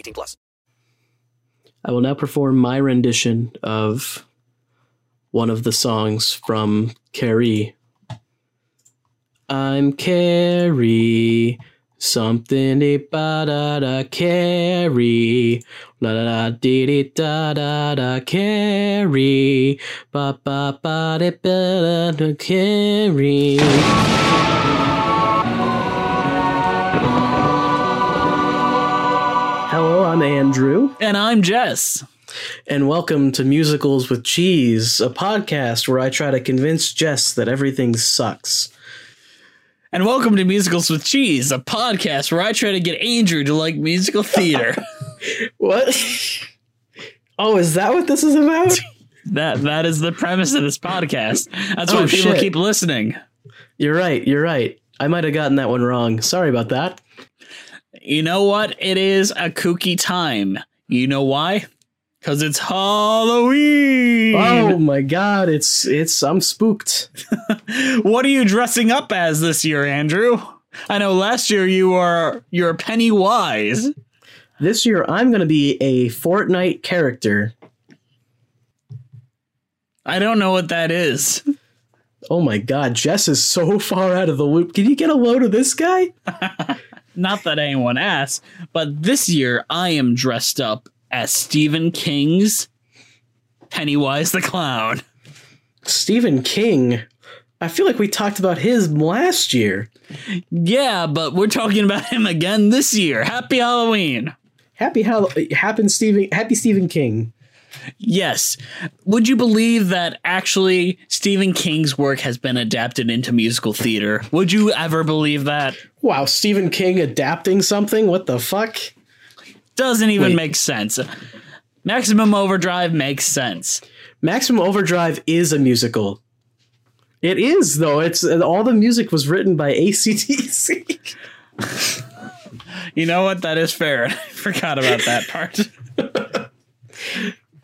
18 plus. I will now perform my rendition of one of the songs from Carrie. I'm Carrie. Something de ba da da carry. La da da dee dee da da da carry. Ba ba ba de ba da da carry. Hello, I'm Andrew. And I'm Jess. And welcome to Musicals with Cheese, a podcast where I try to convince Jess that everything sucks. And welcome to Musicals with Cheese, a podcast where I try to get Andrew to like musical theater. what? Oh, is that what this is about? that that is the premise of this podcast. That's why Oh, people shit. keep listening. You're right, you're right. I might have gotten that one wrong. Sorry about that. You know what? It is a kooky time. You know why? Because it's Halloween. Oh my god, it's it's I'm spooked. What are you dressing up as this year, Andrew? I know last year you were you're Pennywise. This year I'm gonna be a Fortnite character. I don't know what that is. Oh my god, Jess is so far out of the loop. Can you get a load of this guy? Not that anyone asked, but this year I am dressed up as Stephen King's Pennywise the Clown. Stephen King. I feel like we talked about his last year. Yeah, but we're talking about him again this year. Happy Halloween. Happy Hall- happen Stephen Happy Stephen King. Yes. Would you believe that actually Stephen King's work has been adapted into musical theater? Would you ever believe that? Wow, Stephen King adapting something? What the fuck? Doesn't even Wait. make sense. Maximum Overdrive makes sense. Maximum Overdrive is a musical. It is though. It's all the music was written by ACDC. You know what? That is fair. I forgot about that part.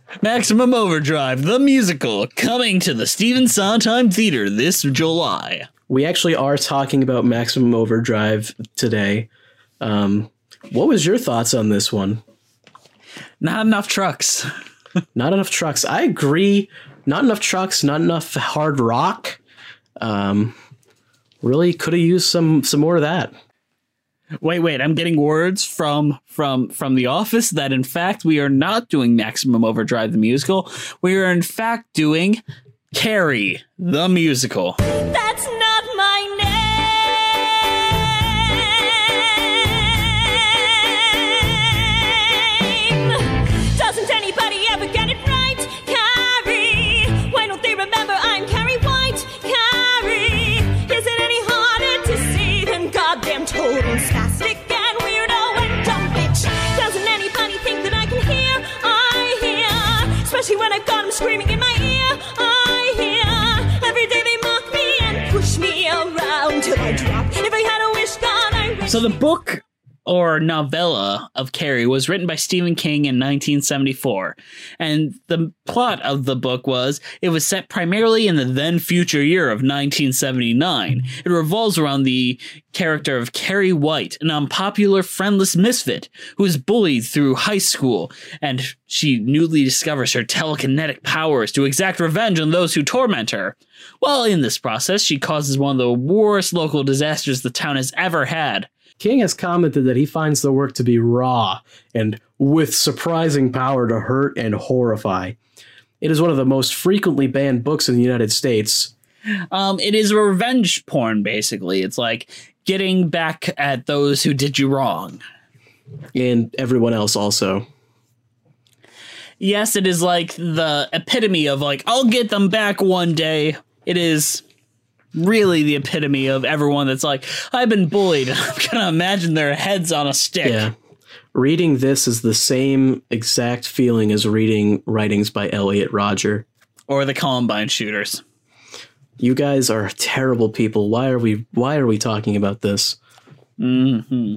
Maximum Overdrive, the musical, coming to the Stephen Sondheim Theater this July. We actually are talking about Maximum Overdrive today. Um, what was your thoughts on this one? Not enough trucks. Not enough trucks. I agree. Not enough trucks. Not enough hard rock. Um, really could have used some some more of that. Wait, wait, I'm getting words from from from the office that in fact we are not doing Maximum Overdrive the musical. We are in fact doing Carrie the musical. Screaming in my ear. I hear. Every day they mock me and push me around till I drop. If I had a wish, God, I wish. So the book or novella of Carrie was written by Stephen King in 1974. And the plot of the book was it was set primarily in the then future year of 1979. It revolves around the character of Carrie White, an unpopular, friendless misfit who is bullied through high school, and she newly discovers her telekinetic powers to exact revenge on those who torment her. While in this process, she causes one of the worst local disasters the town has ever had. King has commented that he finds the work to be raw and with surprising power to hurt and horrify. It is one of the most frequently banned books in the United States. Um, it is revenge porn, basically. It's like getting back at those who did you wrong. And everyone else also. Yes, it is like the epitome of like, I'll get them back one day. It is really the epitome of everyone that's like, I've been bullied. I'm gonna imagine their heads on a stick. Yeah. Reading this is the same exact feeling as reading writings by Elliot Rodger. Or the Columbine shooters. You guys are terrible people. Why are we why are we talking about this? Mm-hmm.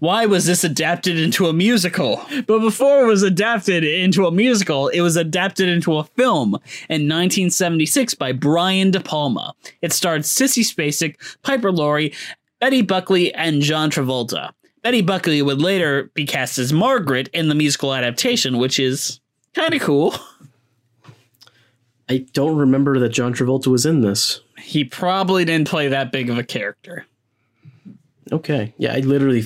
Why was this adapted into a musical? But before it was adapted into a musical, it was adapted into a film in 1976 by Brian De Palma. It starred Sissy Spacek, Piper Laurie, Betty Buckley, and John Travolta. Betty Buckley would later be cast as Margaret in the musical adaptation, which is kind of cool. I don't remember that John Travolta was in this. He probably didn't play that big of a character. Okay. Yeah, I literally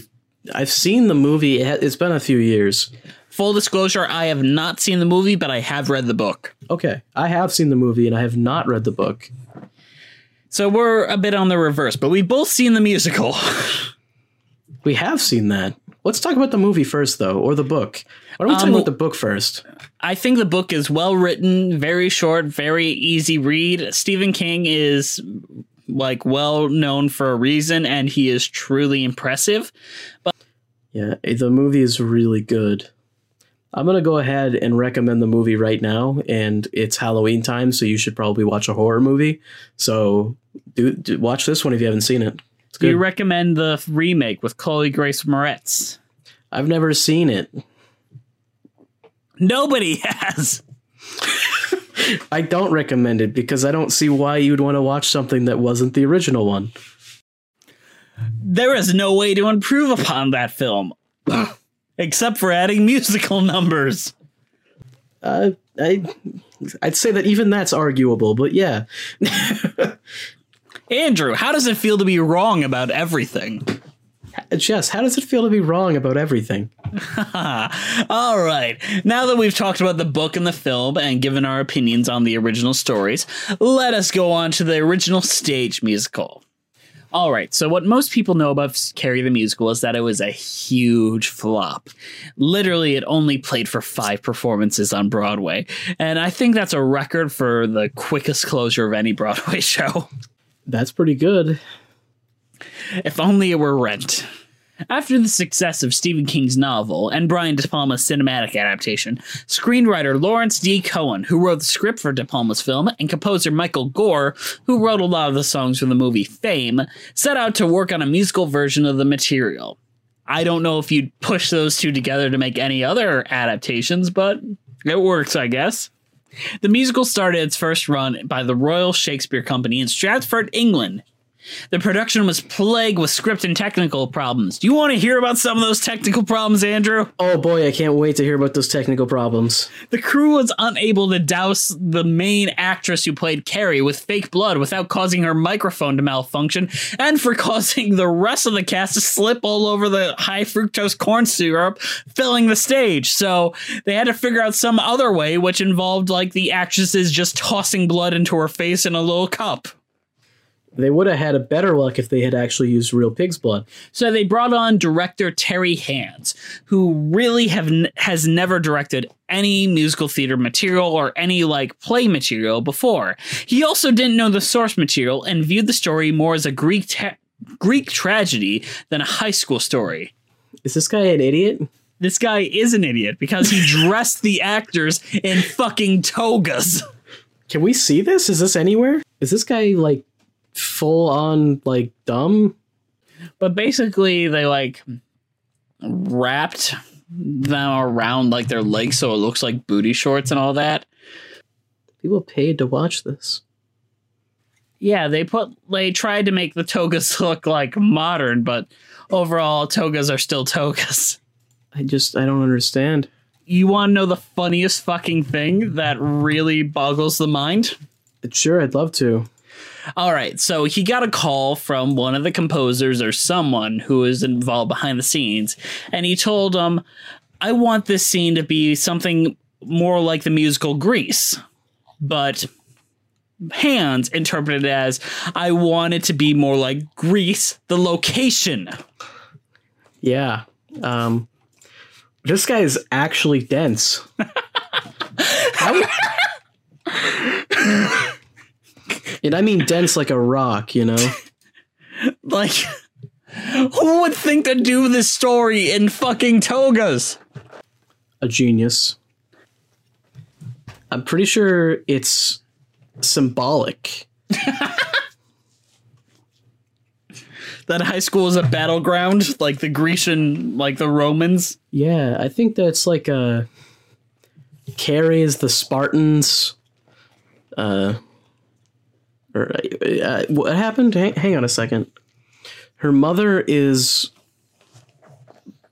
I've seen the movie. It's been a few years. Full disclosure, I have not seen the movie, but I have read the book. Okay. I have seen the movie and I have not read the book. So we're a bit on the reverse, but we've both seen the musical. We have seen that. Let's talk about the movie first though, or the book. Why don't we talk Um, about the book first? I think the book is well written, very short, very easy read. Stephen King is like well known for a reason and he is truly impressive. But Yeah, the movie is really good. I'm gonna go ahead and recommend the movie right now, and it's Halloween time, so you should probably watch a horror movie. So do, do watch this one if you haven't seen it. It's Do you recommend the remake with Chloe Grace Moretz? I've never seen it. Nobody has. I don't recommend it because I don't see why you'd want to watch something that wasn't the original one. There is no way to improve upon that film. Except for adding musical numbers. Uh, I, I'd say that even that's arguable, but yeah. Andrew, how does it feel to be wrong about everything? Jess, how does it feel to be wrong about everything? All right. Now that we've talked about the book and the film and given our opinions on the original stories, let us go on to the original stage musical. All right. So, what most people know about Carrie the Musical is that it was a huge flop. Literally, it only played for five performances on Broadway. And I think that's a record for the quickest closure of any Broadway show. That's pretty good. If only it were Rent. After the success of Stephen King's novel and Brian De Palma's cinematic adaptation, screenwriter Lawrence D. Cohen, who wrote the script for De Palma's film, and composer Michael Gore, who wrote a lot of the songs for the movie Fame, set out to work on a musical version of the material. I don't know if you'd push those two together to make any other adaptations, but it works, I guess. The musical started its first run by the Royal Shakespeare Company in Stratford, England, the production was plagued with script and technical problems. Do you want to hear about some of those technical problems, Andrew? Oh boy, I can't wait to hear about those technical problems. The crew was unable to douse the main actress who played Carrie with fake blood without causing her microphone to malfunction, and for causing the rest of the cast to slip all over the high fructose corn syrup filling the stage. So they had to figure out some other way, which involved like the actresses just tossing blood into her face in a little cup. They would have had a better luck if they had actually used real pig's blood. So they brought on director Terry Hands, who really have n- has never directed any musical theater material or any like play material before. He also didn't know the source material and viewed the story more as a Greek Greek tragedy than a high school story. Is this guy an idiot? This guy is an idiot because he dressed the actors in fucking togas. Can we see this? Is this anywhere? Is this guy like full on like dumb? But basically, they like wrapped them around like their legs so it looks like booty shorts and all that. People paid to watch this. Yeah, they put they tried to make the togas look like modern, but overall togas are still togas. I just I don't understand. You want to know the funniest fucking thing that really boggles the mind? Sure, I'd love to. All right, so he got a call from one of the composers or someone who is involved behind the scenes, and he told him, I want this scene to be something more like the musical Grease. But Hands interpreted it as, I want it to be more like Greece, the location. Yeah. Um this guy is actually dense. How- and I mean dense like a rock, you know? Like, who would think to do this story in fucking togas? A genius. I'm pretty sure it's symbolic. That high school is a battleground, like the Grecian, like the Romans. Yeah, I think that's like a carries the Spartans. Uh, or uh, what happened? Hang, hang on a second. Her mother is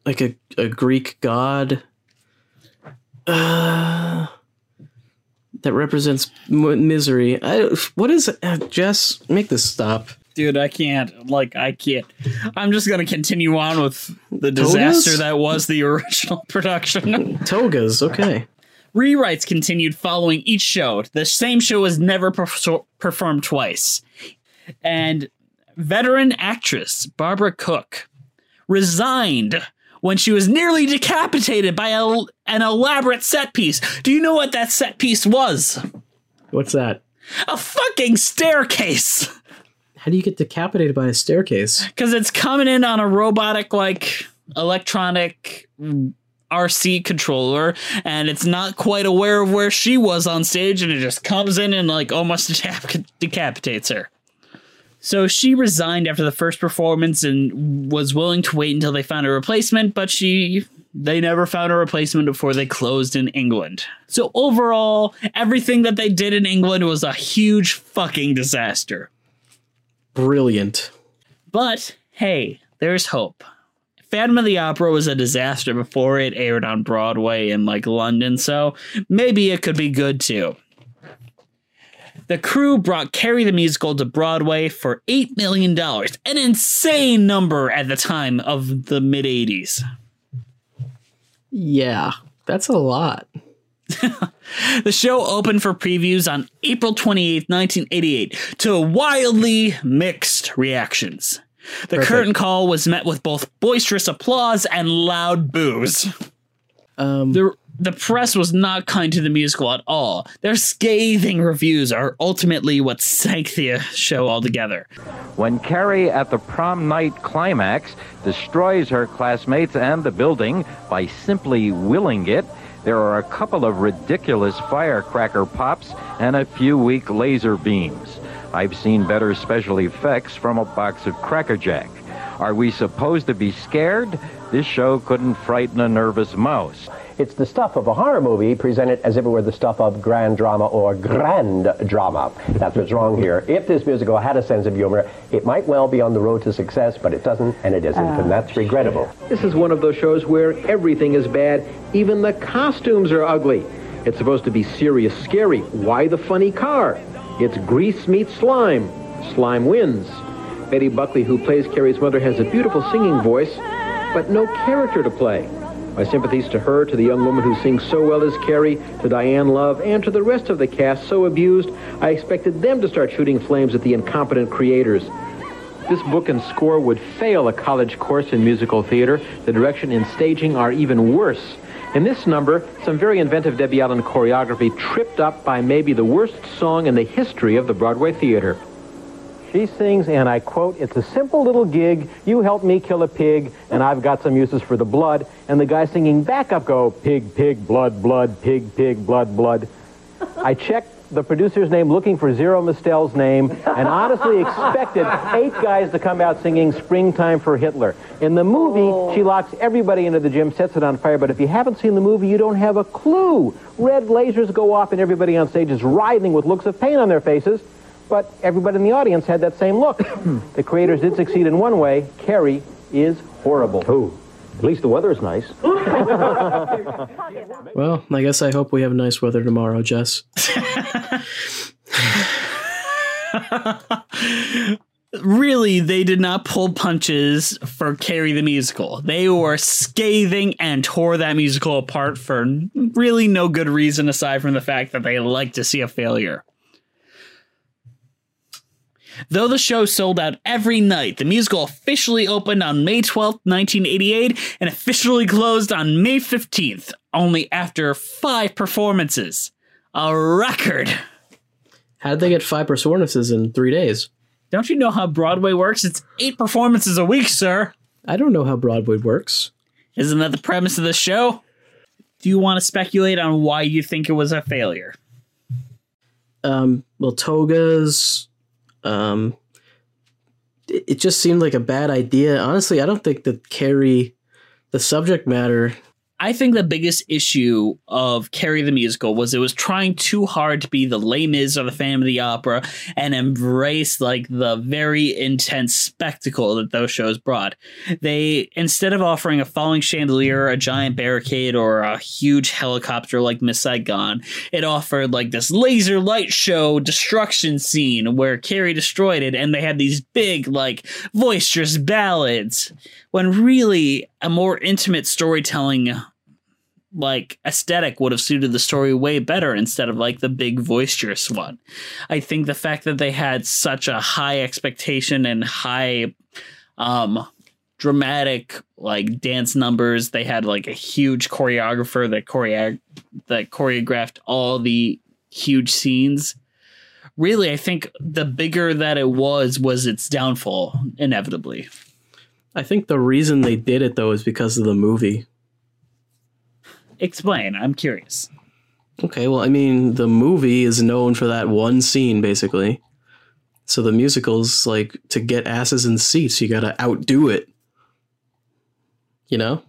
like a, a Greek god uh, that represents m- misery. I, what is it? Uh, Jess? Make this stop. Dude, I can't. Like, I can't. I'm just gonna continue on with the disaster Togas? that was the original production. Togas, okay. Rewrites continued following each show. The same show was never perfor- performed twice. And veteran actress Barbara Cook resigned when she was nearly decapitated by a, an elaborate set piece. Do you know what that set piece was? What's that? A fucking staircase. How do you get decapitated by a staircase? Because it's coming in on a robotic, like, electronic RC controller, and it's not quite aware of where she was on stage, and it just comes in and, like, almost decap- decapitates her. So she resigned after the first performance and was willing to wait until they found a replacement, but she they never found a replacement before they closed in England. So overall, everything that they did in England was a huge fucking disaster. Brilliant. But hey, there's hope. Phantom of the Opera was a disaster before it aired on Broadway in like London, so maybe it could be good too. The crew brought Carrie the Musical to Broadway for $8 million, an insane number at the time of the mid 80s. Yeah, that's a lot. The show opened for previews on April 28, 1988, to wildly mixed reactions. The curtain call was met with both boisterous applause and loud boos. Um, The, the press was not kind to the musical at all. Their scathing reviews are ultimately what sank the show altogether. when Carrie at the prom night climax destroys her classmates and the building by simply willing it. There are a couple of ridiculous firecracker pops and a few weak laser beams. I've seen better special effects from a box of Cracker Jack. Are we supposed to be scared? This show couldn't frighten a nervous mouse. It's the stuff of a horror movie presented as if it were the stuff of grand drama or grand drama. That's what's wrong here. If this musical had a sense of humor, it might well be on the road to success, but it doesn't, and it isn't, and ah. that's regrettable. This is one of those shows where everything is bad. Even the costumes are ugly. It's supposed to be serious, scary. Why the funny car? It's grease meets slime. Slime wins. Betty Buckley, who plays Carrie's mother, has a beautiful singing voice, but no character to play. My sympathies to her, to the young woman who sings so well as Carrie, to Diane Love, and to the rest of the cast so abused, I expected them to start shooting flames at the incompetent creators. This book and score would fail a college course in musical theater. The direction and staging are even worse. In this number, some very inventive Debbie Allen choreography tripped up by maybe the worst song in the history of the Broadway theater. She sings, and I quote, It's a simple little gig. You help me kill a pig, and I've got some uses for the blood. And the guy singing backup go, Pig, pig, blood, blood, pig, pig, blood, blood. I checked the producer's name looking for Zero Mostel's name and honestly expected eight guys to come out singing Springtime for Hitler. In the movie, oh. she locks everybody into the gym, sets it on fire, but if you haven't seen the movie, you don't have a clue. Red lasers go off and everybody on stage is writhing with looks of pain on their faces, but everybody in the audience had that same look. the creators did succeed in one way. Carrie is horrible. Ooh, at least the weather is nice. Well, I guess I hope we have nice weather tomorrow, Jess. really, they did not pull punches for Carrie the musical. They were scathing and tore that musical apart for really no good reason aside from the fact that they like to see a failure. Though the show sold out every night, the musical officially opened on May 12th, 1988, and officially closed on May 15th, only after five performances. A record! How did they get five performances in three days? Don't you know how Broadway works? It's eight performances a week, sir. I don't know how Broadway works. Isn't that the premise of the show? Do you want to speculate on why you think it was a failure? Um, well, togas. Um, it, it just seemed like a bad idea. Honestly, I don't think that Carrie, the subject matter, I think the biggest issue of Carrie the Musical was it was trying too hard to be the Les Mis or the Phantom of the Opera and embrace like the very intense spectacle that those shows brought. They instead of offering a falling chandelier, a giant barricade, or a huge helicopter like Miss Saigon, it offered like this laser light show destruction scene where Carrie destroyed it, and they had these big like boisterous ballads. When really a more intimate storytelling like aesthetic would have suited the story way better instead of like the big boisterous one. I think the fact that they had such a high expectation and high um dramatic like dance numbers, they had like a huge choreographer that choreo- that choreographed all the huge scenes. Really, I think the bigger that it was was its downfall inevitably. I think the reason they did it though is because of the movie. Explain, I'm curious. Okay, well, I mean, the movie is known for that one scene, basically. So the musical's like to get asses in seats, you gotta outdo it. You know?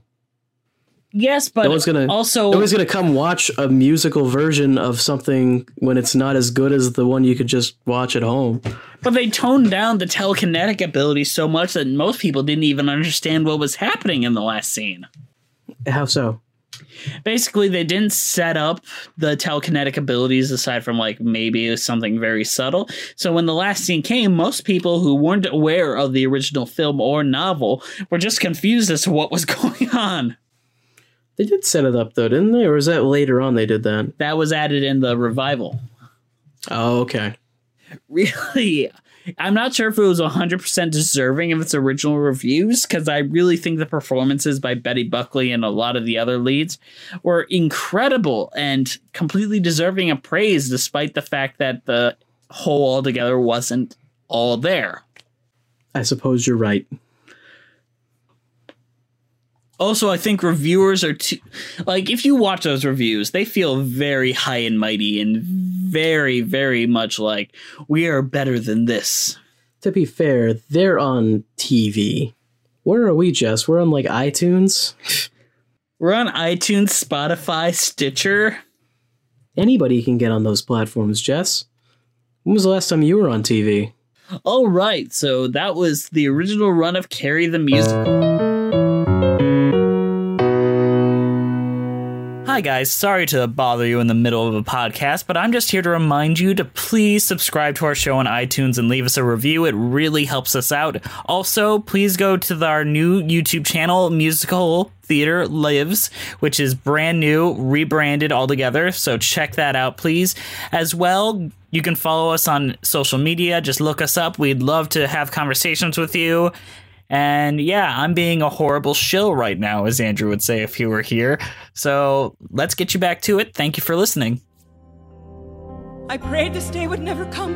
Yes, but no one's gonna also no one's gonna come watch a musical version of something when it's not as good as the one you could just watch at home. But they toned down the telekinetic ability so much that most people didn't even understand what was happening in the last scene. How so? Basically, they didn't set up the telekinetic abilities aside from like maybe it was something very subtle. So when the last scene came, most people who weren't aware of the original film or novel were just confused as to what was going on. They did set it up though, didn't they? Or was that later on they did that? That was added in the revival. Oh, okay. Really, I'm not sure if it was 100% deserving of its original reviews because I really think the performances by Betty Buckley and a lot of the other leads were incredible and completely deserving of praise despite the fact that the whole altogether wasn't all there. I suppose you're right. Also, I think reviewers are too like if you watch those reviews, they feel very high and mighty and very, very much like we are better than this. To be fair, they're on TV. Where are we, Jess? We're on like iTunes. We're on iTunes, Spotify, Stitcher. Anybody can get on those platforms, Jess. When was the last time you were on TV? All right, so that was the original run of Carrie the Musical. Hi, guys. Sorry to bother you in the middle of a podcast, but I'm just here to remind you to please subscribe to our show on iTunes and leave us a review. It really helps us out. Also, please go to the- our new YouTube channel, Musical Theater Lives, which is brand new, rebranded altogether. So check that out, please. As well, you can follow us on social media. Just look us up. We'd love to have conversations with you. And yeah, I'm being a horrible shill right now, as Andrew would say if he were here. So let's get you back to it. Thank you for listening. I prayed this day would never come.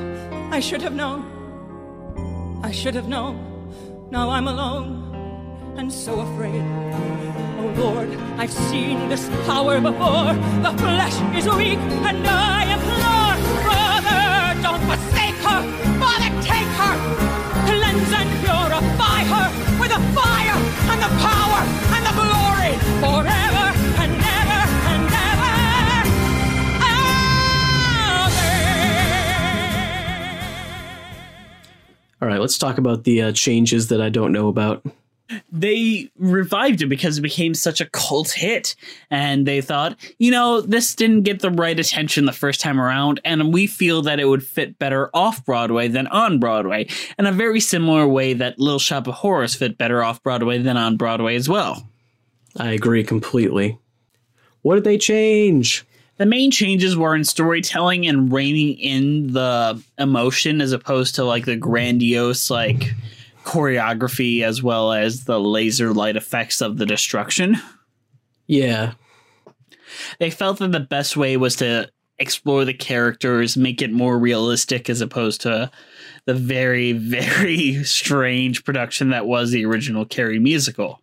I should have known. I should have known. Now I'm alone. and so afraid. Oh Lord, I've seen this power before. The flesh is weak, and I implore, Father, don't forsake her. Father, take her. Cleanse and the power and the glory forever and ever and ever. All right, let's talk about the uh, changes that I don't know about. They revived it because it became such a cult hit and they thought you know this didn't get the right attention the first time around and we feel that it would fit better off broadway than on broadway in a very similar way that little shop of horrors fit better off broadway than on broadway as well I agree completely. What did they change? the main changes were in storytelling and reining in the emotion as opposed to like the grandiose like choreography as well as the laser light effects of the destruction Yeah, they felt that the best way was to explore the characters, make it more realistic as opposed to the very, very strange production that was the original Carrie musical.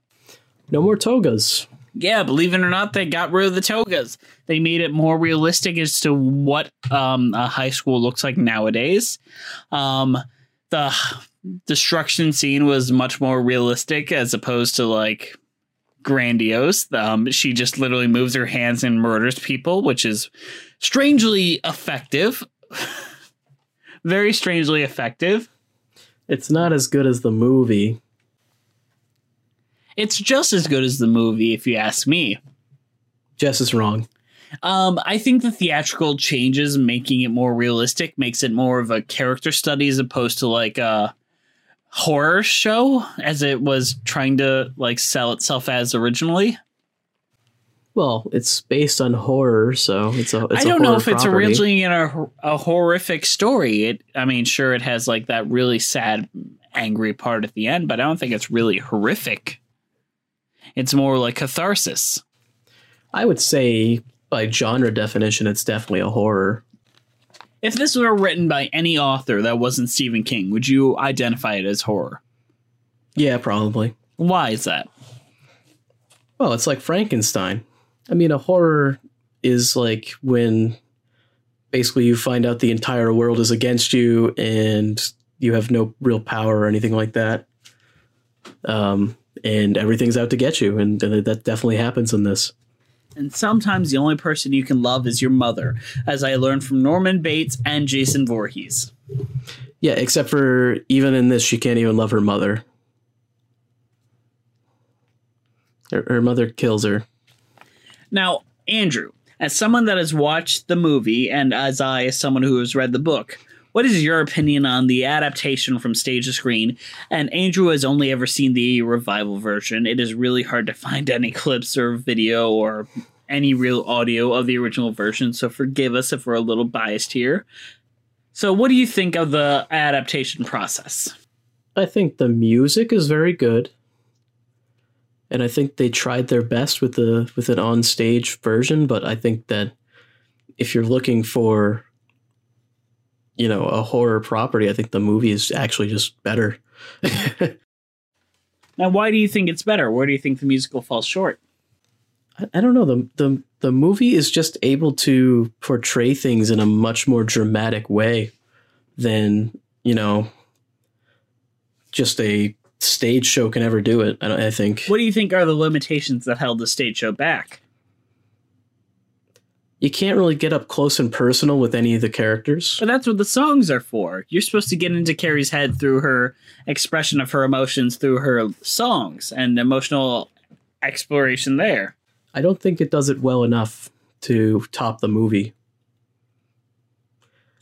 no more togas. Yeah, believe it or not, they got rid of the togas. They made it more realistic as to what um, a high school looks like nowadays. Um, the destruction scene was much more realistic as opposed to like grandiose. Um, she just literally moves her hands and murders people, which is strangely effective. Very strangely effective. It's not as good as the movie. It's just as good as the movie, if you ask me. Jess is wrong. Um, I think the theatrical changes, making it more realistic, makes it more of a character study as opposed to like a horror show, as it was trying to like sell itself as originally. Well, it's based on horror, so it's a. It's I don't know if it's originally in a, a horrific story. It, I mean, sure, it has like that really sad, angry part at the end, but I don't think it's really horrific. It's more like catharsis. I would say, by genre definition, it's definitely a horror. If this were written by any author that wasn't Stephen King, would you identify it as horror? Yeah, probably. Why is that? Well, it's like Frankenstein. I mean, a horror is like when basically you find out the entire world is against you and you have no real power or anything like that. Um, and everything's out to get you. And uh, that definitely happens in this. And sometimes the only person you can love is your mother, as I learned from Norman Bates and Jason Voorhees. Yeah, except for even in this, she can't even love her mother. Her, her mother kills her. Now, Andrew, as someone that has watched the movie, and as I, as someone who has read the book, what is your opinion on the adaptation from stage to screen? And Andrew has only ever seen the revival version. It is really hard to find any clips or video or any real audio of the original version, so forgive us if we're a little biased here. So, what do you think of the adaptation process? I think the music is very good. And I think they tried their best with the with an on-stage version, but I think that if you're looking for you know, a horror property, I think the movie is actually just better. Now, why do you think it's better? Where do you think the musical falls short? I, I don't know. The, the the movie is just able to portray things in a much more dramatic way than, you know, just a stage show can ever do it. I, I think. What do you think are the limitations that held the stage show back? You can't really get up close and personal with any of the characters. But that's what the songs are for. You're supposed to get into Carrie's head through her expression of her emotions through her songs and emotional exploration there. I don't think it does it well enough to top the movie.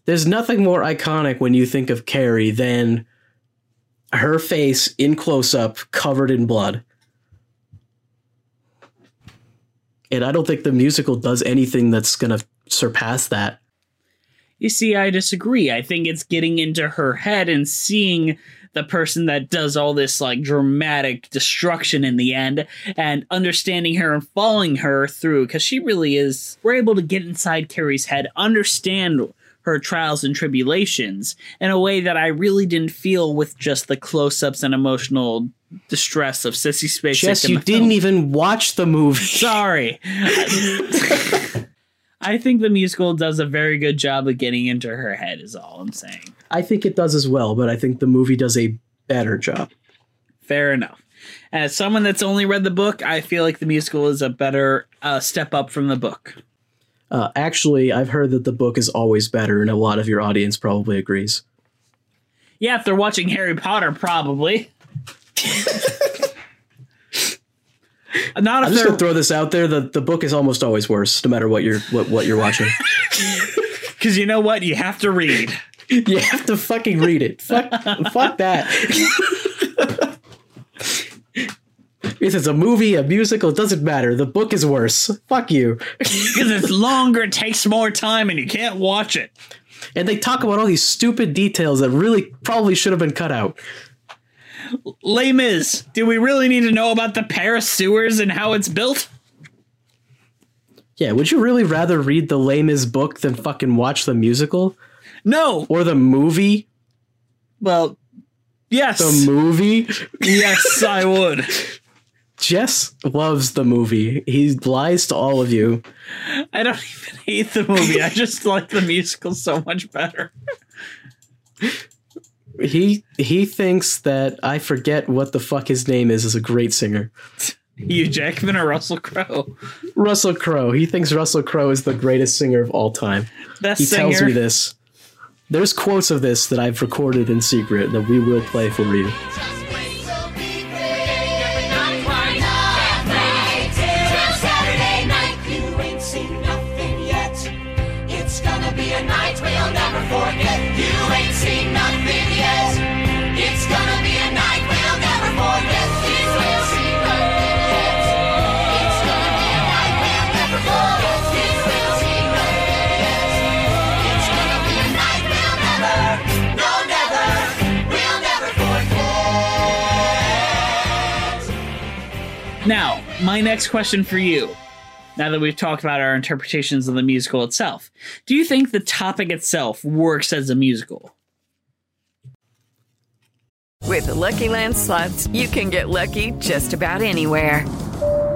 There's nothing more iconic when you think of Carrie than her face in close up covered in blood. And I don't think the musical does anything that's going to surpass that. You see, I disagree. I think it's getting into her head and seeing the person that does all this like dramatic destruction in the end and understanding her and following her through because she really is. We're able to get inside Carrie's head, understand her trials and tribulations in a way that I really didn't feel with just the close ups and emotional distress of Sissy Spacek. Jess, you didn't film. even watch the movie. Sorry. I think the musical does a very good job of getting into her head. Is all I'm saying. I think it does as well, but I think the movie does a better job. Fair enough. As someone that's only read the book, I feel like the musical is a better uh, step up from the book. Uh, actually, I've heard that the book is always better, and a lot of your audience probably agrees. Yeah, if they're watching Harry Potter, probably. Not if I'm just gonna throw this out there: the, the book is almost always worse, no matter what you're what, what you're watching. because you know what you have to read. you have to fucking read it. Fuck, fuck that. if it's a movie, a musical, it doesn't matter. The book is worse. Fuck you. Because it's longer, it takes more time, and you can't watch it. And they talk about all these stupid details that really probably should have been cut out. Les Mis, do we really need to know about the Paris sewers and how it's built? Yeah, would you really rather read the Les Mis book than fucking watch the musical? No. Or the movie? Well, yes. The movie? yes, I would. Jess loves the movie. He lies to all of you. I don't even hate the movie. I just like the musical so much better. He he thinks that I forget what the fuck his name is as a great singer. Hugh Jackman or Russell Crowe? Russell Crowe. He thinks Russell Crowe is the greatest singer of all time. He tells me this. There's quotes of this that I've recorded in secret that we will play for you. Now, my next question for you. Now that we've talked about our interpretations of the musical itself, do you think the topic itself works as a musical? With the Lucky Land slots, you can get lucky just about anywhere.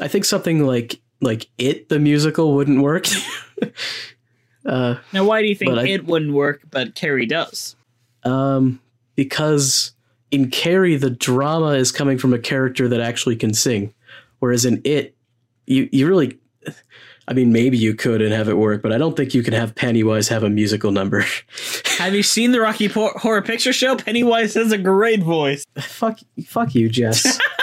I think something like like it the musical wouldn't work. uh Now, why do you think But I- it wouldn't work, but Carrie does? um because in Carrie the drama is coming from a character that actually can sing whereas in it you you really I mean, maybe you could and have it work, but I don't think you can have Pennywise have a musical number. Have you seen the Rocky Horror Picture Show? Pennywise has a great voice. fuck, fuck you, Jess.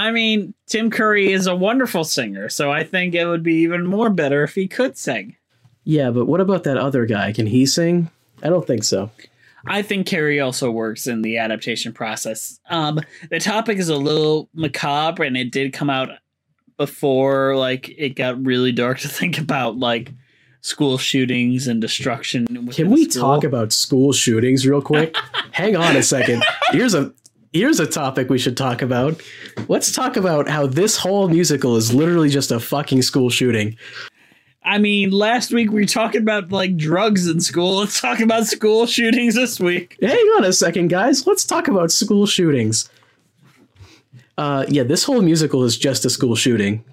I mean, Tim Curry is a wonderful singer, so I think it would be even more better if he could sing. yeah, but what about that other guy? Can he sing? I don't think so. I think Carrie also works in the adaptation process. Um, the topic is a little macabre, and it did come out before like it got really dark to think about like school shootings and destruction. Can we school. talk about school shootings real quick? Hang on a second. Here's a here's a topic we should talk about. Let's talk about how this whole musical is literally just a fucking school shooting. I mean, last week we were talking about like drugs in school. Let's talk about school shootings this week. Hang on a second, guys. Let's talk about school shootings. Uh, yeah, this whole musical is just a school shooting.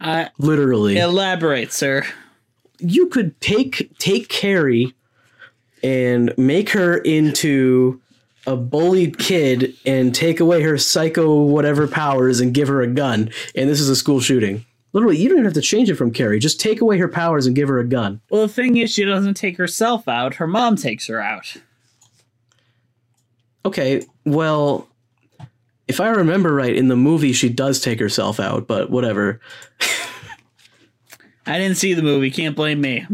Uh, Literally. elaborate, sir. You could take take Carrie and make her into a bullied kid and take away her psycho whatever powers and give her a gun, and this is a school shooting. Literally, you don't even have to change it from Carrie. Just take away her powers and give her a gun. Well, the thing is, she doesn't take herself out. Her mom takes her out. Okay, well, if I remember right, in the movie she does take herself out, but whatever. I didn't see the movie. Can't blame me.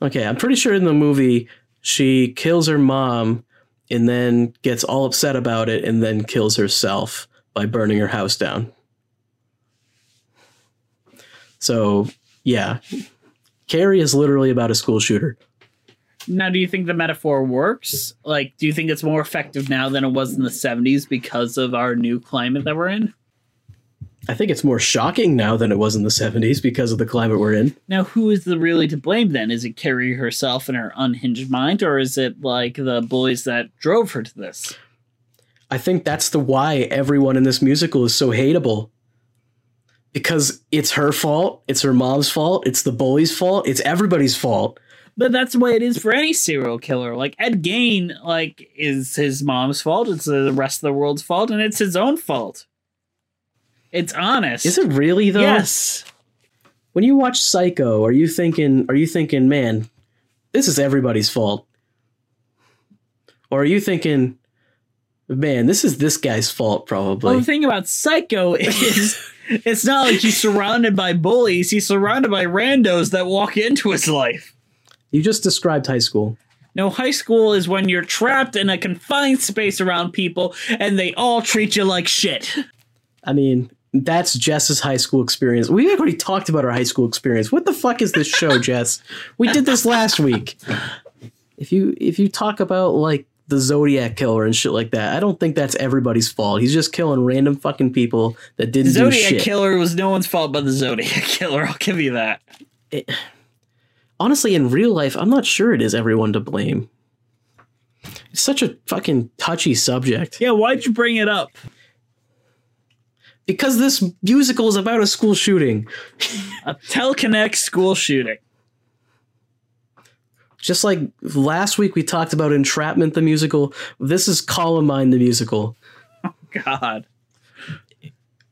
Okay, I'm pretty sure in the movie she kills her mom and then gets all upset about it and then kills herself by burning her house down. So, yeah. Carrie is literally about a school shooter. Now, do you think the metaphor works? Like, do you think it's more effective now than it was in the 70s because of our new climate that we're in? I think it's more shocking now than it was in the 70s because of the climate we're in. Now, who is the really to blame then? Is it Carrie herself and her unhinged mind, or is it like the bullies that drove her to this? I think that's the why everyone in this musical is so hateable. Because it's her fault, it's her mom's fault, it's the bully's fault, it's everybody's fault. But that's the way it is for any serial killer. Like Ed Gein, like is his mom's fault. It's the rest of the world's fault, and it's his own fault. It's honest. Is it really though? Yes. When you watch Psycho, are you thinking are you thinking, man, this is everybody's fault? Or are you thinking, man, this is this guy's fault probably? Well, the thing about Psycho is it's not like he's surrounded by bullies. He's surrounded by randos that walk into his life. you just described high school. No, high school is when you're trapped in a confined space around people and they all treat you like shit. I mean, that's Jess's high school experience. We already talked about our high school experience. What the fuck is this show, Jess? We did this last week. If you if you talk about like the Zodiac killer and shit like that, I don't think that's everybody's fault. He's just killing random fucking people that didn't do Zodiac shit. Killer was no one's fault but the Zodiac Killer. I'll give you that. Honestly, in real life, I'm not sure it is everyone to blame. It's such a fucking touchy subject. Yeah, why'd you bring it up? Because this musical is about a school shooting. A Telekinetic school shooting. Just like last week we talked about Entrapment the musical, this is Columbine the musical. God.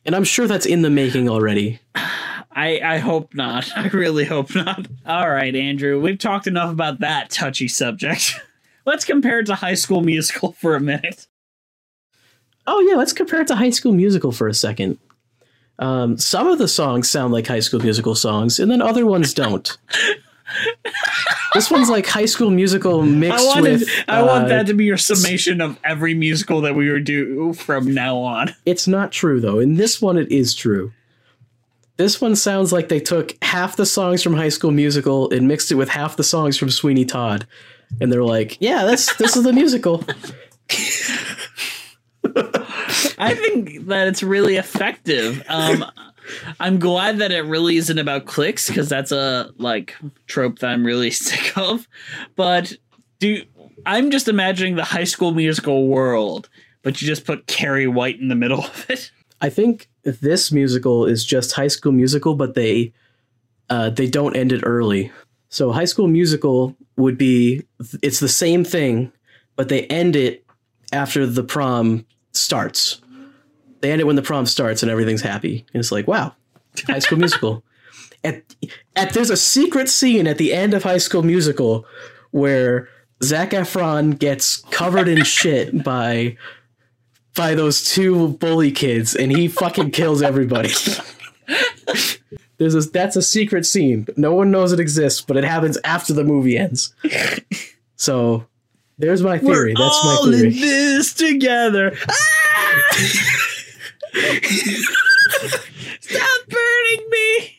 And I'm sure that's in the making already. I, I hope not. I really hope not. All right, Andrew, we've talked enough about that touchy subject. Let's compare it to High School Musical for a minute. Oh yeah, let's compare it to High School Musical for a second. Um, some of the songs sound like High School Musical songs, and then other ones don't. this one's like High School Musical mixed I wanted, with. I want uh, that to be your summation of every musical that we would do from now on. It's not true though. In this one, it is true. This one sounds like they took half the songs from High School Musical and mixed it with half the songs from Sweeney Todd, and they're like, "Yeah, that's this is the musical." I think that it's really effective. Um, I'm glad that it really isn't about clicks because that's a like trope that I'm really sick of. But do I'm just imagining the High School Musical world, but you just put Carrie White in the middle of it. I think this musical is just High School Musical, but they uh, they don't end it early. So High School Musical would be it's the same thing, but they end it after the prom starts. They end it when the prom starts and everything's happy. And it's like, wow, High School Musical. At, at there's a secret scene at the end of High School Musical where Zac Efron gets covered in shit by by those two bully kids, and he fucking kills everybody. There's a, that's a secret scene. No one knows it exists, but it happens after the movie ends. So there's my theory. We're that's my all theory. in this together. Ah! Stop burning me.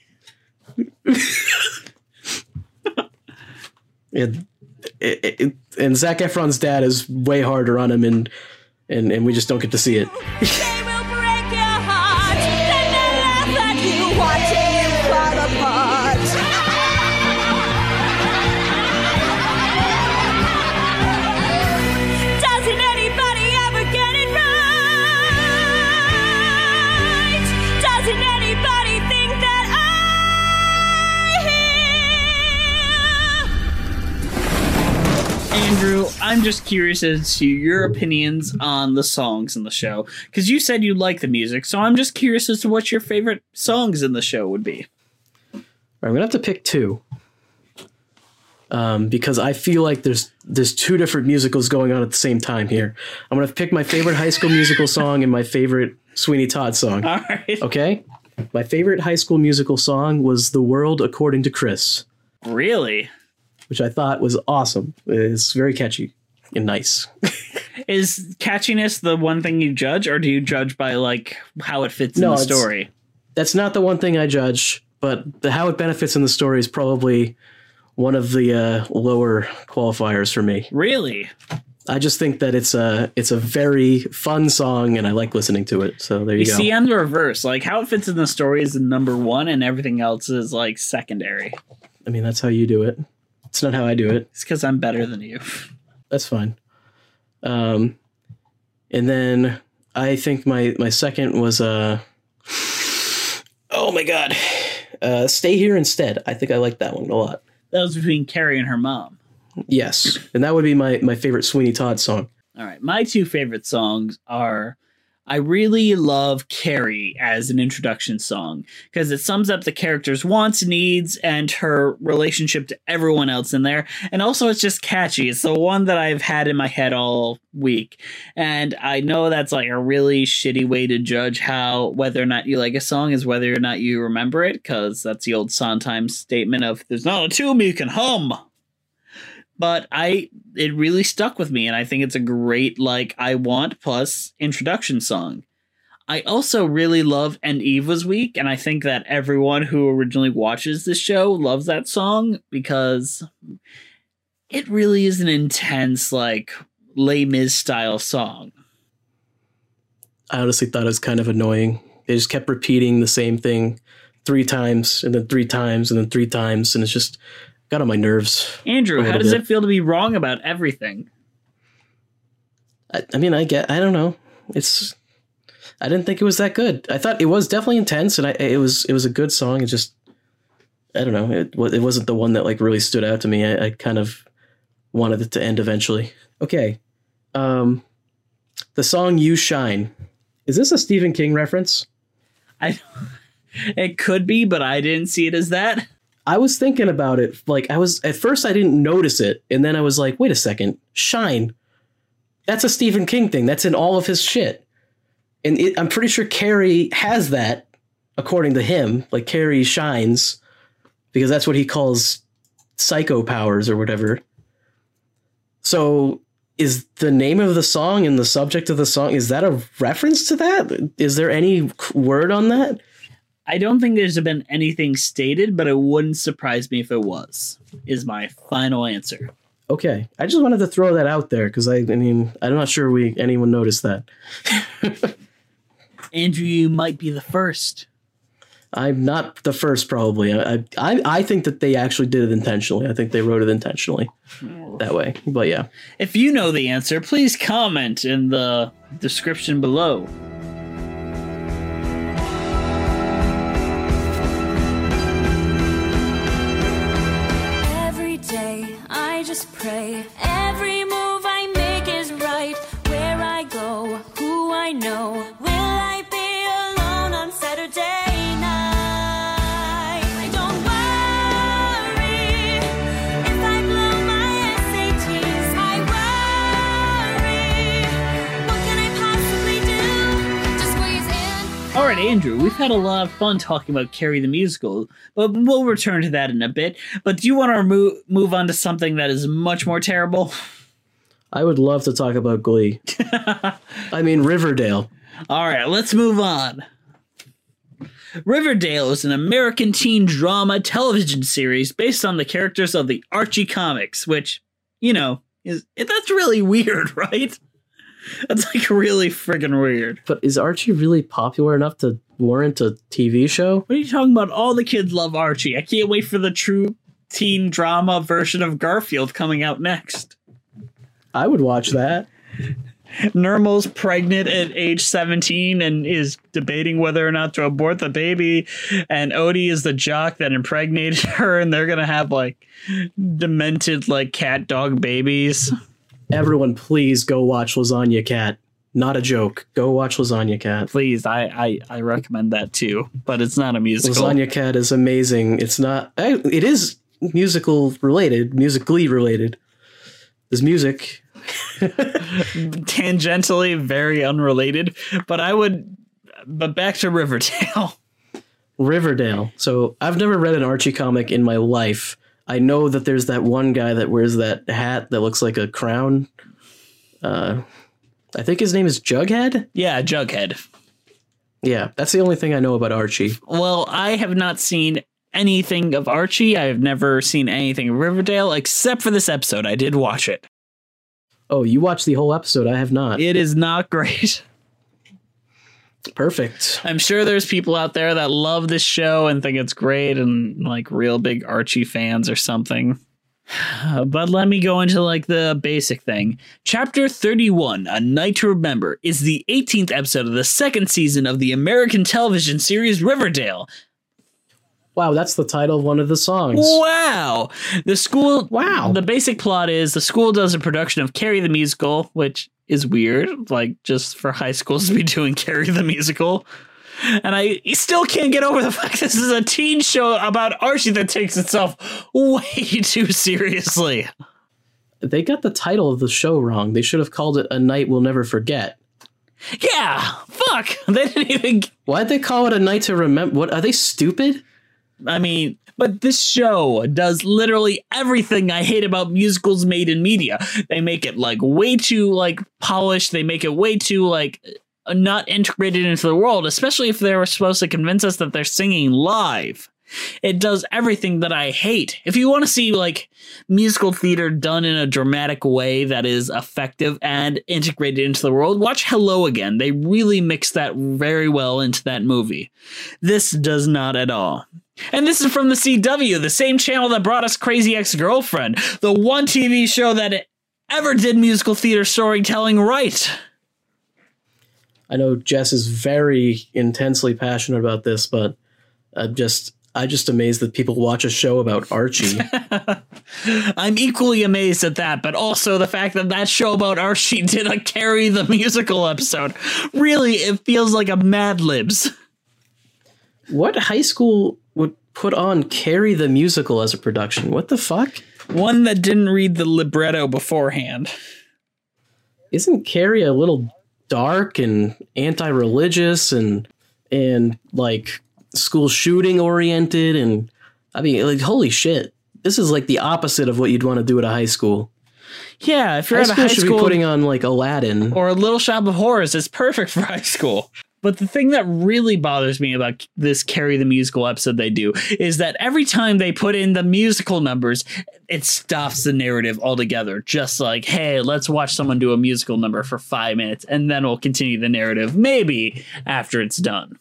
And, it, and Zac Efron's dad is way harder on him, and and and we just don't get to see it. Just curious as to your opinions on the songs in the show because you said you like the music, so I'm just curious as to what your favorite songs in the show would be. I'm gonna have to pick two. Um, because I feel like there's there's two different musicals going on at the same time here. I'm gonna pick my favorite High School Musical song and my favorite Sweeney Todd song. All right. Okay. My favorite High School Musical song was "The World According to Chris," Really? which I thought was awesome. It's very catchy nice. Is catchiness the one thing you judge, or do you judge by like how it fits in the story? That's not the one thing I judge, but the how it benefits in the story is probably one of the uh, lower qualifiers for me. Really? I just think that it's a it's a very fun song, and I like listening to it. So there you, You go. see, I'm the reverse. Like how it fits in the story is the number one, and everything else is like secondary. I mean, that's how you do it. It's not how I do it. It's because I'm better than you. That's fine. Um, and then I think my my second was uh oh my god, uh, stay here instead. I think I like that one a lot. That was between Carrie and her mom. Yes, and that would be my my favorite Sweeney Todd song. All right, my two favorite songs are I really love Carrie as an introduction song because it sums up the character's wants, needs, and her relationship to everyone else in there. And also, it's just catchy. It's the one that I've had in my head all week. And I know that's like a really shitty way to judge how whether or not you like a song is whether or not you remember it because that's the old Sondheim statement of there's not a tune you can hum but I it really stuck with me and I think it's a great like I want plus introduction song. I also really love And Eve Was Weak and I think that everyone who originally watches this show loves that song because it really is an intense like Les Mis style song. I honestly thought it was kind of annoying. They just kept repeating the same thing three times and then three times and then three times, and it's just got on my nerves. Andrew, how does bit. it feel to be wrong about everything? I, I mean, I get. I don't know. It's. I didn't think it was that good. I thought it was definitely intense, and I it was it was a good song. It just. I don't know. It it wasn't the one that like really stood out to me. I, I kind of wanted it to end eventually. Okay, um, the song "You Shine." Is this a Stephen King reference? I. It could be, but I didn't see it as that. I was thinking about it. Like I was at first, I didn't notice it, and then I was like, "Wait a second, Shine." That's a Stephen King thing. That's in all of his shit, and it, I'm pretty sure Carrie has that, according to him. Like Carrie shines, because that's what he calls psycho powers or whatever. So, is the name of the song and the subject of the song is that a reference to that? Is there any word on that? I don't think there's been anything stated, but it wouldn't surprise me if it was. Is my final answer. Okay, I just wanted to throw that out there because I, I mean, I'm not sure we anyone noticed that. Andrew, you might be the first. I'm not the first, probably. I, I, I think that they actually did it intentionally. I think they wrote it intentionally that way. But yeah, If you know the answer, please comment in the description below. Andrew, we've had a lot of fun talking about Carrie the musical, but we'll return to that in a bit. But do you want to move move on to something that is much more terrible? I would love to talk about Glee. I mean Riverdale. All right, let's move on. Riverdale is an American teen drama television series based on the characters of the Archie comics, which, you know, is that's really weird, right? That's like really friggin' weird. But is Archie really popular enough to warrant a TV show? What are you talking about? All the kids love Archie. I can't wait for the true teen drama version of Garfield coming out next. I would watch that. Nermal's pregnant at age 17 and is debating whether or not to abort the baby. And Odie is the jock that impregnated her, and they're gonna have like demented like cat dog babies. Everyone, please go watch Lasagna Cat. Not a joke. Go watch Lasagna Cat. Please, I I, I recommend that too, but it's not a musical. Lasagna Cat is amazing. It's not. It is musical related, musically related. There's music. Tangentially, very unrelated, but I would. But back to Riverdale. Riverdale. So I've never read an Archie comic in my life. I know that there's that one guy that wears that hat that looks like a crown. Uh, I think his name is Jughead. Yeah, Jughead. Yeah, that's the only thing I know about Archie. Well, I have not seen anything of Archie. I have never seen anything of Riverdale except for this episode. I did watch it. Oh, you watched the whole episode? I have not. It is not great. Perfect. I'm sure there's people out there that love this show and think it's great and like real big Archie fans or something. But let me go into like the basic thing. Chapter 31, A Night to Remember, is the 18th episode of the second season of the American television series Riverdale. Wow, that's the title of one of the songs. Wow. The school Wow. The basic plot is the school does a production of Carrie the Musical, which is weird, like just for high schools to be doing Carrie the Musical. And I still can't get over the fact this is a teen show about Archie that takes itself way too seriously. They got the title of the show wrong. They should have called it A Night We'll Never Forget. Yeah, fuck. They didn't even Why'd they call it A Night to Remember? What are they stupid? I mean, but this show does literally everything I hate about musicals made in media. They make it like way too like polished. They make it way too like not integrated into the world, especially if they were supposed to convince us that they're singing live. It does everything that I hate. If you want to see like musical theater done in a dramatic way that is effective and integrated into the world, watch Hello Again. They really mix that very well into that movie. This does not at all. And this is from the CW, the same channel that brought us Crazy Ex Girlfriend, the one TV show that ever did musical theater storytelling right. I know Jess is very intensely passionate about this, but I'm just I'm just amazed that people watch a show about Archie. I'm equally amazed at that, but also the fact that that show about Archie did a Carrie the musical episode. Really, it feels like a Mad Libs. what high school put on Carrie the musical as a production? What the fuck? One that didn't read the libretto beforehand. Isn't Carrie a little dark and anti-religious and and like school shooting oriented and I mean like holy shit. This is like the opposite of what you'd want to do at a high school. Yeah, if you're high at a school high should school be putting on like Aladdin. or a Little Shop of Horrors, it's perfect for high school. But the thing that really bothers me about this Carrie the Musical episode they do is that every time they put in the musical numbers, it stops the narrative altogether. Just like, hey, let's watch someone do a musical number for five minutes and then we'll continue the narrative, maybe after it's done.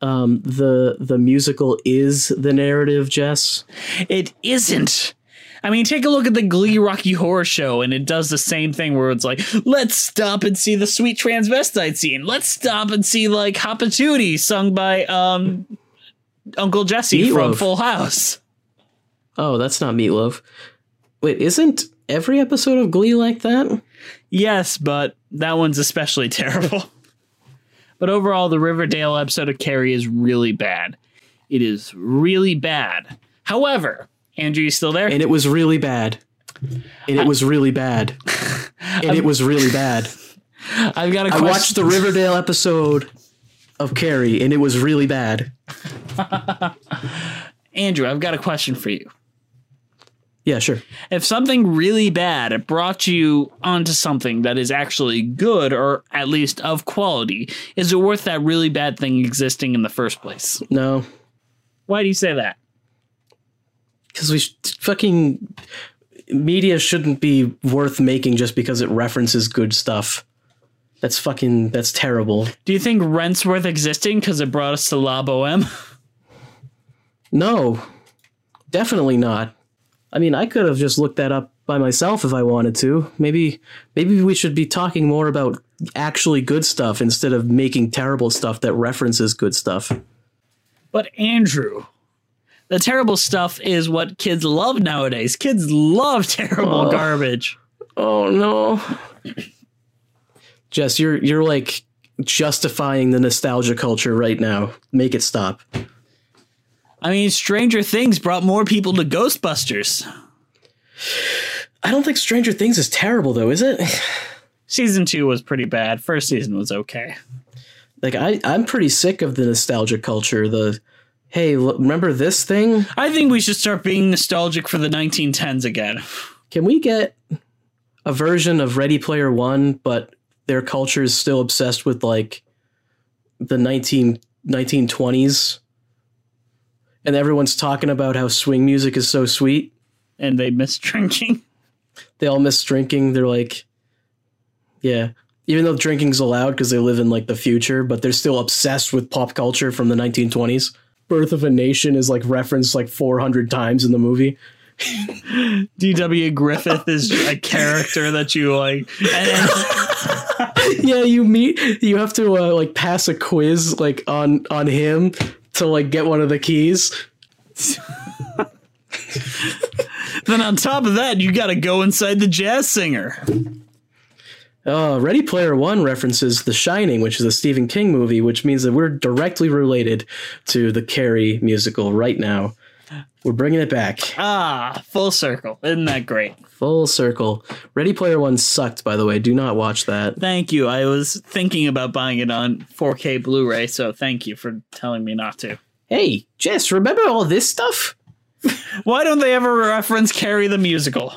Um the the musical is the narrative, Jess. It isn't. I mean, take a look at the Glee Rocky Horror Show, and it does the same thing where it's like, let's stop and see the sweet transvestite scene. Let's stop and see like Hot Patootie sung by um Uncle Jesse from Full House. Oh, that's not Meatloaf. Wait, isn't every episode of Glee like that? Yes, but that one's especially terrible. but overall, the Riverdale episode of Carrie is really bad. It is really bad. However, Andrew, you still there? And it was really bad. And it was really bad. And it was really bad. I've got a I question. watched the Riverdale episode of Carrie, and it was really bad. Andrew, I've got a question for you. Yeah, sure. If something really bad brought you onto something that is actually good or at least of quality, is it worth that really bad thing existing in the first place? No. Why do you say that? Because we sh- fucking media shouldn't be worth making just because it references good stuff. That's fucking that's terrible. Do you think Rent's worth existing because it brought us to La Boheme? No, definitely not. I mean, I could have just looked that up by myself if I wanted to. Maybe, maybe we should be talking more about actually good stuff instead of making terrible stuff that references good stuff. But Andrew, the terrible stuff is what kids love nowadays. Kids love terrible Oh. garbage. Oh no. Jess, you're you're like justifying the nostalgia culture right now. Make it stop. I mean, Stranger Things brought more people to Ghostbusters. I don't think Stranger Things is terrible though, is it? Season two was pretty bad. First season was okay. Like I I'm pretty sick of the nostalgia culture. The hey, remember this thing? I think we should start being nostalgic for the 1910s again. Can we get a version of Ready Player One, but their culture is still obsessed with like the 19, 1920s? And everyone's talking about how swing music is so sweet. And they miss drinking. They all miss drinking. They're like, yeah. Even though drinking's allowed because they live in like the future, but they're still obsessed with pop culture from the 1920s. Birth of a Nation is like referenced like 400 times in the movie. D.W. Griffith is a character that you like. And, yeah, you meet. You have to uh, like pass a quiz like on on him to like get one of the keys. then on top of that, you got to go inside the jazz singer. Uh, Ready Player One references The Shining, which is a Stephen King movie, which means that we're directly related to the Carrie musical right now. We're bringing it back. Ah, full circle. Isn't that great? Full circle. Ready Player One sucked, by the way. Do not watch that. Thank you. I was thinking about buying it on 4K Blu ray, so thank you for telling me not to. Hey, Jess, remember all this stuff? Why don't they ever reference Carrie the musical?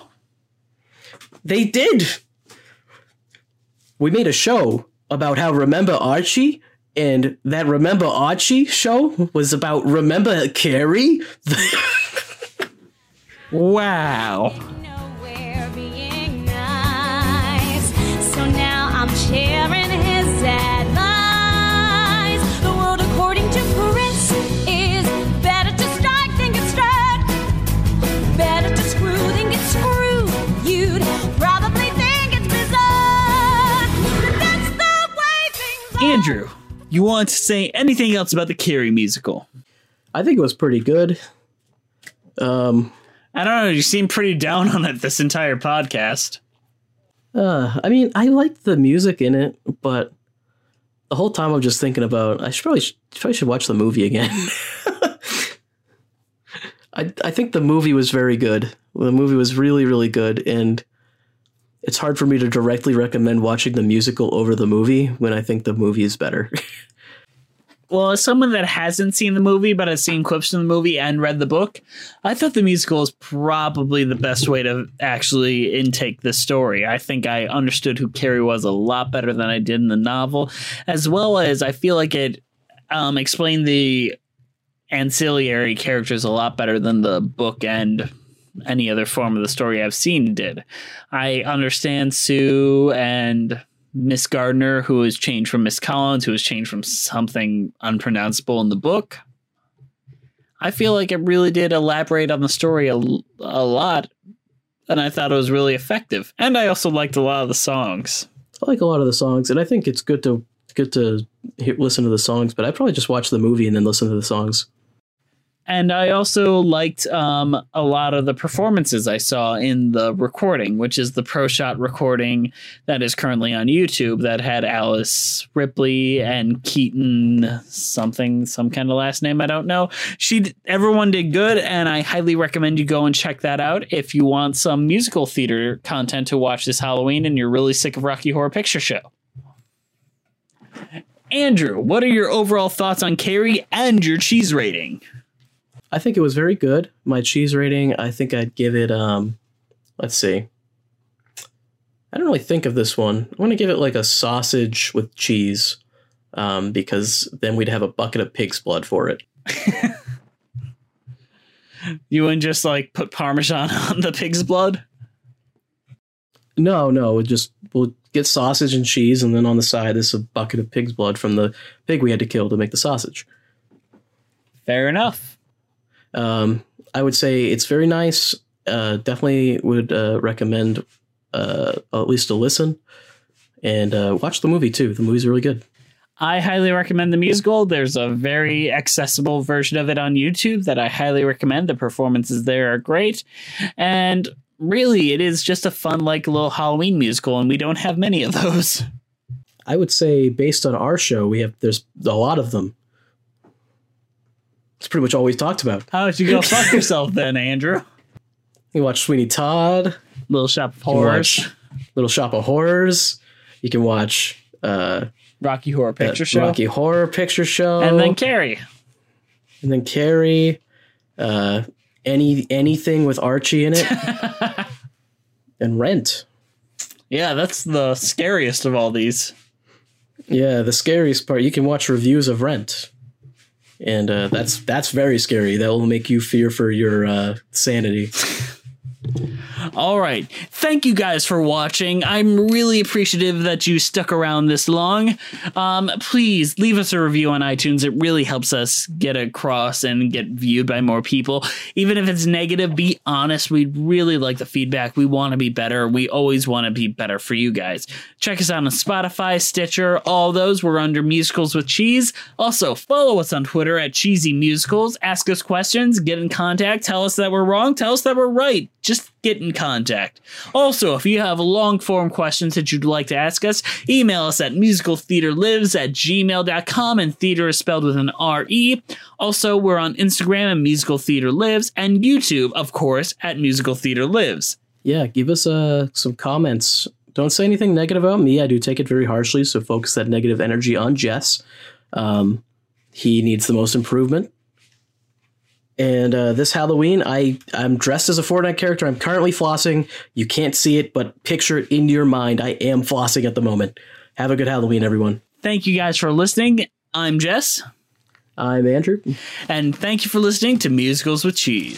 They did. We made a show about how Remember Archie, and that Remember Archie show was about Remember Carrie. wow. Andrew, you want to say anything else about the Carrie musical? I think it was pretty good. Um, I don't know. You seem pretty down on it this entire podcast. uh, I mean, I liked the music in it, but the whole time I'm just thinking about I should probably probably should watch the movie again. I I think the movie was very good. The movie was really really good, and it's hard for me to directly recommend watching the musical over the movie when I think the movie is better. Well, as someone that hasn't seen the movie but has seen clips from the movie and read the book, I thought the musical is probably the best way to actually intake the story. I think I understood who Carrie was a lot better than I did in the novel, as well as I feel like it um, explained the ancillary characters a lot better than the book and any other form of the story I've seen did. I understand Sue and Miss Gardner, who was changed from Miss Collins, who was changed from something unpronounceable in the book. I feel like it really did elaborate on the story a, a lot, and I thought it was really effective. And I also liked a lot of the songs. I like a lot of the songs, and I think it's good to good to hear, listen to the songs. But I probably just watch the movie and then listen to the songs. And I also liked um, a lot of the performances I saw in the recording, which is the Pro Shot recording that is currently on YouTube that had Alice Ripley and Keaton something, some kind of last name I don't know. She, everyone did good, and I highly recommend you go and check that out if you want some musical theater content to watch this Halloween and you're really sick of Rocky Horror Picture Show. Andrew, what are your overall thoughts on Carrie and your cheese rating? I think it was very good. My cheese rating, I think I'd give it um let's see. I don't really think of this one. I want to give it like a sausage with cheese. Um, because then we'd have a bucket of pig's blood for it. You wouldn't just like put Parmesan on the pig's blood? No, no, it just we'll get sausage and cheese, and then on the side is a bucket of pig's blood from the pig we had to kill to make the sausage. Fair enough. Um, I would say it's very nice. Uh, definitely would uh, recommend uh, at least a listen and uh, watch the movie too. The movie's really good. I highly recommend the musical. There's a very accessible version of it on YouTube that I highly recommend. The performances there are great. And really, it is just a fun, like, little Halloween musical, and we don't have many of those. I would say based on our show, we have there's a lot of them. It's pretty much all we've talked about. How about you go fuck yourself then, Andrew? You watch Sweeney Todd, Little Shop of Horrors, Little Shop of Horrors. You can watch uh, Rocky Horror Picture uh, Show, Rocky Horror Picture Show, and then Carrie. and then Carrie, uh, any anything with Archie in it, and Rent. Yeah, that's the scariest of all these. Yeah, the scariest part you can watch reviews of Rent, and uh, that's that's very scary. That will make you fear for your uh, sanity. All right. Thank you guys for watching. I'm really appreciative that you stuck around this long. Um, please leave us a review on iTunes. It really helps us get across and get viewed by more people. Even if it's negative, be honest. We'd really like the feedback. We want to be better. We always want to be better for you guys. Check us out on Spotify, Stitcher, all those. We're under Musicals with Cheese. Also, follow us on Twitter at Cheesy Musicals. Ask us questions, get in contact, tell us that we're wrong, tell us that we're right. Just get in contact. Also, if you have long form questions that you'd like to ask us, email us at musicaltheatrelives at gmail.com and theater is spelled with an R-E. Also, we're on Instagram at Musical Theater Lives and YouTube, of course, at Musical Theater Lives. Yeah, give us uh, some comments. Don't say anything negative about me. I do take it very harshly, so focus that negative energy on Jess. Um, he needs the most improvement. And uh, this Halloween, I I'm dressed as a Fortnite character. I'm currently flossing. You can't see it, but picture it in your mind. I am flossing at the moment. Have a good Halloween, everyone. Thank you guys for listening. I'm Jess. I'm Andrew. And thank you for listening to Musicals with Cheese.